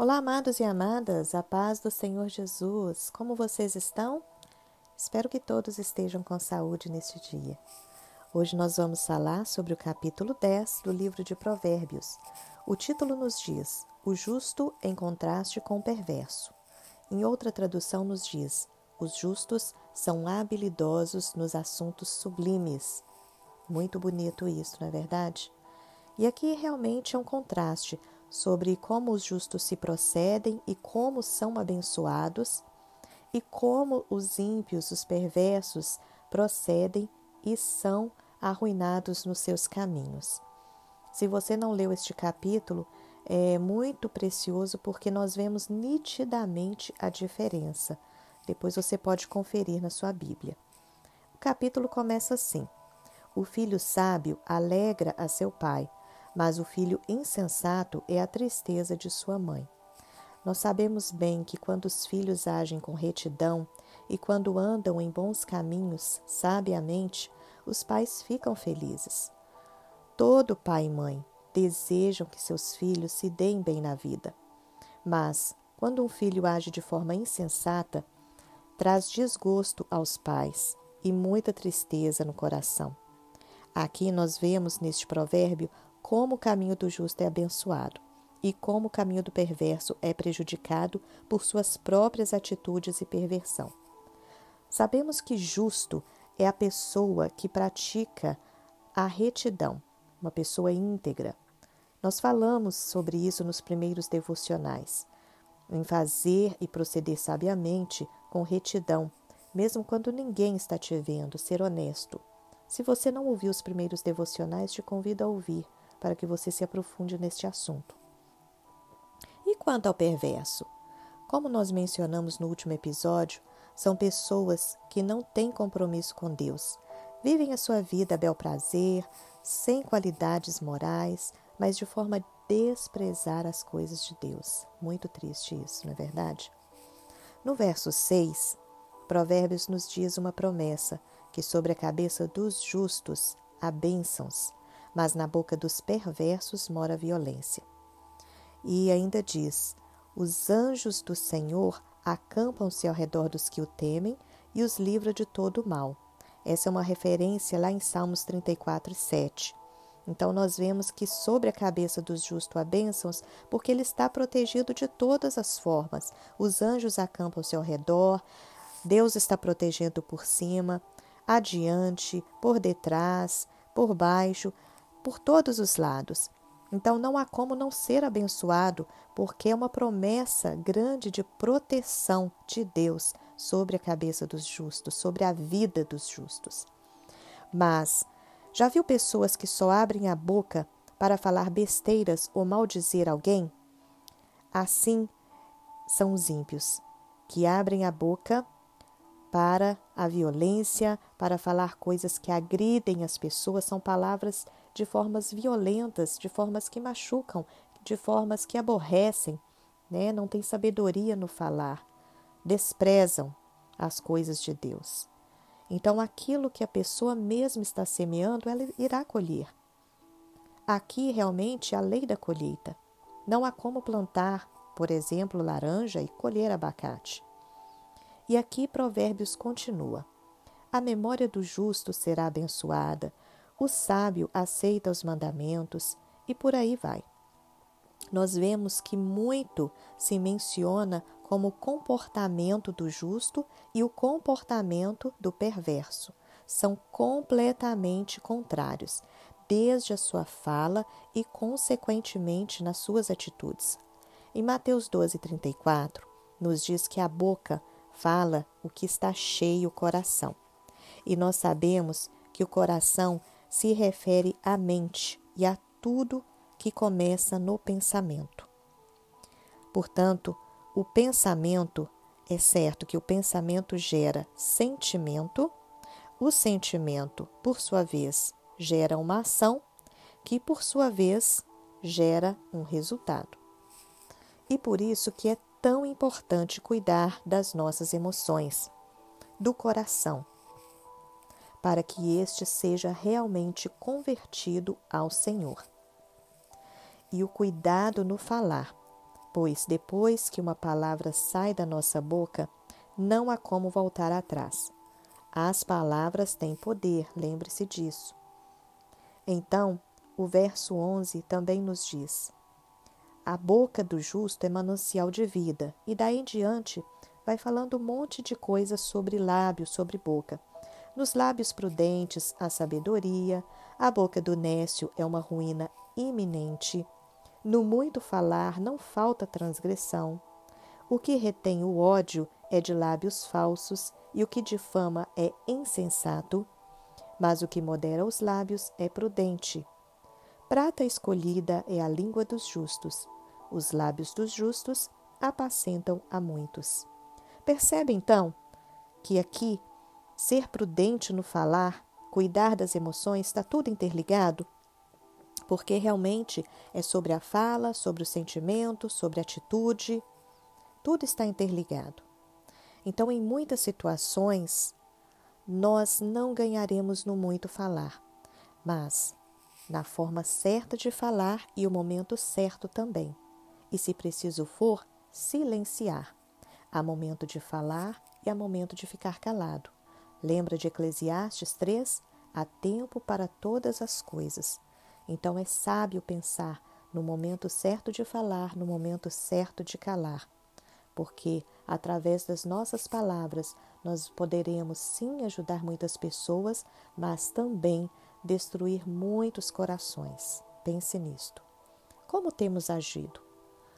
Olá, amados e amadas, a paz do Senhor Jesus. Como vocês estão? Espero que todos estejam com saúde neste dia. Hoje nós vamos falar sobre o capítulo 10 do livro de Provérbios. O título nos diz: O justo em contraste com o perverso. Em outra tradução, nos diz: Os justos são habilidosos nos assuntos sublimes. Muito bonito isso, não é verdade? E aqui realmente é um contraste sobre como os justos se procedem e como são abençoados, e como os ímpios, os perversos, procedem e são arruinados nos seus caminhos. Se você não leu este capítulo, é muito precioso porque nós vemos nitidamente a diferença. Depois você pode conferir na sua Bíblia. O capítulo começa assim: O filho sábio alegra a seu pai, mas o filho insensato é a tristeza de sua mãe. Nós sabemos bem que quando os filhos agem com retidão e quando andam em bons caminhos sabiamente, os pais ficam felizes. Todo pai e mãe desejam que seus filhos se deem bem na vida. Mas, quando um filho age de forma insensata, traz desgosto aos pais e muita tristeza no coração. Aqui nós vemos neste provérbio como o caminho do justo é abençoado e como o caminho do perverso é prejudicado por suas próprias atitudes e perversão. Sabemos que justo é a pessoa que pratica a retidão, uma pessoa íntegra. Nós falamos sobre isso nos primeiros devocionais, em fazer e proceder sabiamente com retidão, mesmo quando ninguém está te vendo, ser honesto. Se você não ouviu os primeiros devocionais, te convido a ouvir para que você se aprofunde neste assunto. E quanto ao perverso? Como nós mencionamos no último episódio, são pessoas que não têm compromisso com Deus. Vivem a sua vida a bel prazer, sem qualidades morais, mas de forma a desprezar as coisas de Deus. Muito triste isso, não é verdade? No verso 6, Provérbios nos diz uma promessa que sobre a cabeça dos justos há bênçãos mas na boca dos perversos mora a violência. E ainda diz: Os anjos do Senhor acampam-se ao redor dos que o temem e os livra de todo o mal. Essa é uma referência lá em Salmos 34 e 7. Então, nós vemos que sobre a cabeça dos justos há bênçãos, porque ele está protegido de todas as formas. Os anjos acampam-se ao redor, Deus está protegendo por cima, adiante, por detrás, por baixo, por todos os lados. Então não há como não ser abençoado, porque é uma promessa grande de proteção de Deus sobre a cabeça dos justos, sobre a vida dos justos. Mas já viu pessoas que só abrem a boca para falar besteiras ou maldizer alguém? Assim são os ímpios, que abrem a boca para a violência, para falar coisas que agridem as pessoas, são palavras de formas violentas, de formas que machucam, de formas que aborrecem, né? não tem sabedoria no falar, desprezam as coisas de Deus. Então, aquilo que a pessoa mesmo está semeando, ela irá colher. Aqui, realmente, é a lei da colheita. Não há como plantar, por exemplo, laranja e colher abacate. E aqui Provérbios continua: A memória do justo será abençoada, o sábio aceita os mandamentos e por aí vai. Nós vemos que muito se menciona como o comportamento do justo e o comportamento do perverso. São completamente contrários, desde a sua fala e, consequentemente, nas suas atitudes. Em Mateus 12, 34, nos diz que a boca fala o que está cheio o coração. E nós sabemos que o coração se refere à mente e a tudo que começa no pensamento. Portanto, o pensamento é certo que o pensamento gera sentimento, o sentimento, por sua vez, gera uma ação, que por sua vez gera um resultado. E por isso que é tão importante cuidar das nossas emoções, do coração, para que este seja realmente convertido ao Senhor. E o cuidado no falar. Pois depois que uma palavra sai da nossa boca, não há como voltar atrás. As palavras têm poder, lembre-se disso. Então, o verso 11 também nos diz: A boca do justo é manancial de vida, e daí em diante vai falando um monte de coisas sobre lábios, sobre boca. Nos lábios prudentes, a sabedoria, a boca do nécio é uma ruína iminente. No muito falar não falta transgressão. O que retém o ódio é de lábios falsos, e o que difama é insensato. Mas o que modera os lábios é prudente. Prata escolhida é a língua dos justos. Os lábios dos justos apacentam a muitos. Percebe então que aqui ser prudente no falar, cuidar das emoções, está tudo interligado? Porque realmente é sobre a fala, sobre o sentimento, sobre a atitude, tudo está interligado. Então, em muitas situações, nós não ganharemos no muito falar, mas na forma certa de falar e o momento certo também. E, se preciso for, silenciar Há momento de falar e há momento de ficar calado. Lembra de Eclesiastes 3? Há tempo para todas as coisas. Então é sábio pensar no momento certo de falar, no momento certo de calar. Porque através das nossas palavras nós poderemos sim ajudar muitas pessoas, mas também destruir muitos corações. Pense nisto. Como temos agido?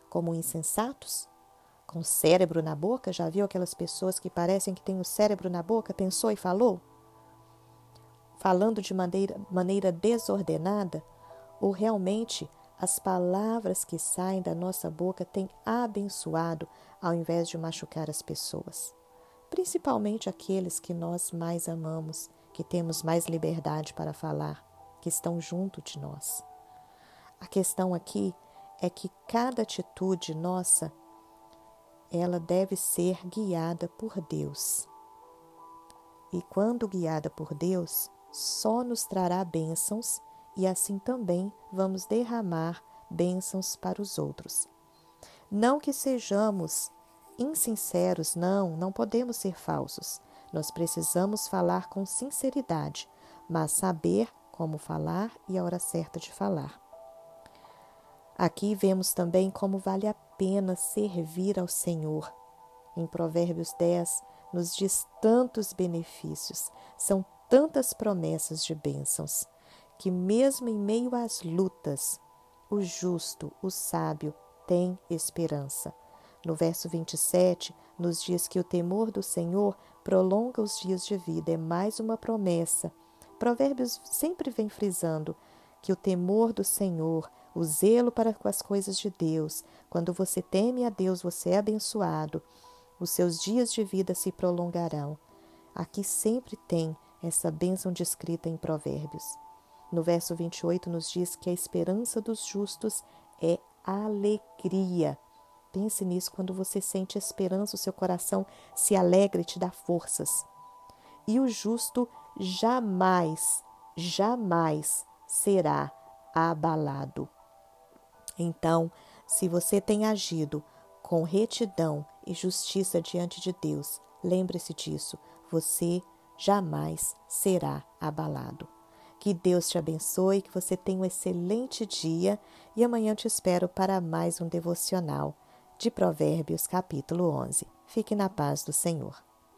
Como insensatos? Com cérebro na boca? Já viu aquelas pessoas que parecem que têm o cérebro na boca? Pensou e falou? Falando de maneira, maneira desordenada? Ou realmente as palavras que saem da nossa boca têm abençoado ao invés de machucar as pessoas? Principalmente aqueles que nós mais amamos, que temos mais liberdade para falar, que estão junto de nós. A questão aqui é que cada atitude nossa ela deve ser guiada por Deus. E quando guiada por Deus, só nos trará bênçãos e assim também vamos derramar bênçãos para os outros. Não que sejamos insinceros, não, não podemos ser falsos. Nós precisamos falar com sinceridade, mas saber como falar e a hora certa de falar. Aqui vemos também como vale a pena servir ao Senhor. Em Provérbios 10 nos diz tantos benefícios, são tantas promessas de bênçãos, que mesmo em meio às lutas, o justo, o sábio, tem esperança. No verso 27, nos diz que o temor do Senhor prolonga os dias de vida, é mais uma promessa. Provérbios sempre vem frisando que o temor do Senhor o zelo para com as coisas de Deus. Quando você teme a Deus, você é abençoado. Os seus dias de vida se prolongarão. Aqui sempre tem essa bênção descrita em Provérbios. No verso 28 nos diz que a esperança dos justos é alegria. Pense nisso quando você sente esperança, o seu coração se alegra e te dá forças. E o justo jamais, jamais será abalado. Então, se você tem agido com retidão e justiça diante de Deus, lembre-se disso, você jamais será abalado. Que Deus te abençoe, que você tenha um excelente dia e amanhã te espero para mais um devocional de Provérbios, capítulo 11. Fique na paz do Senhor.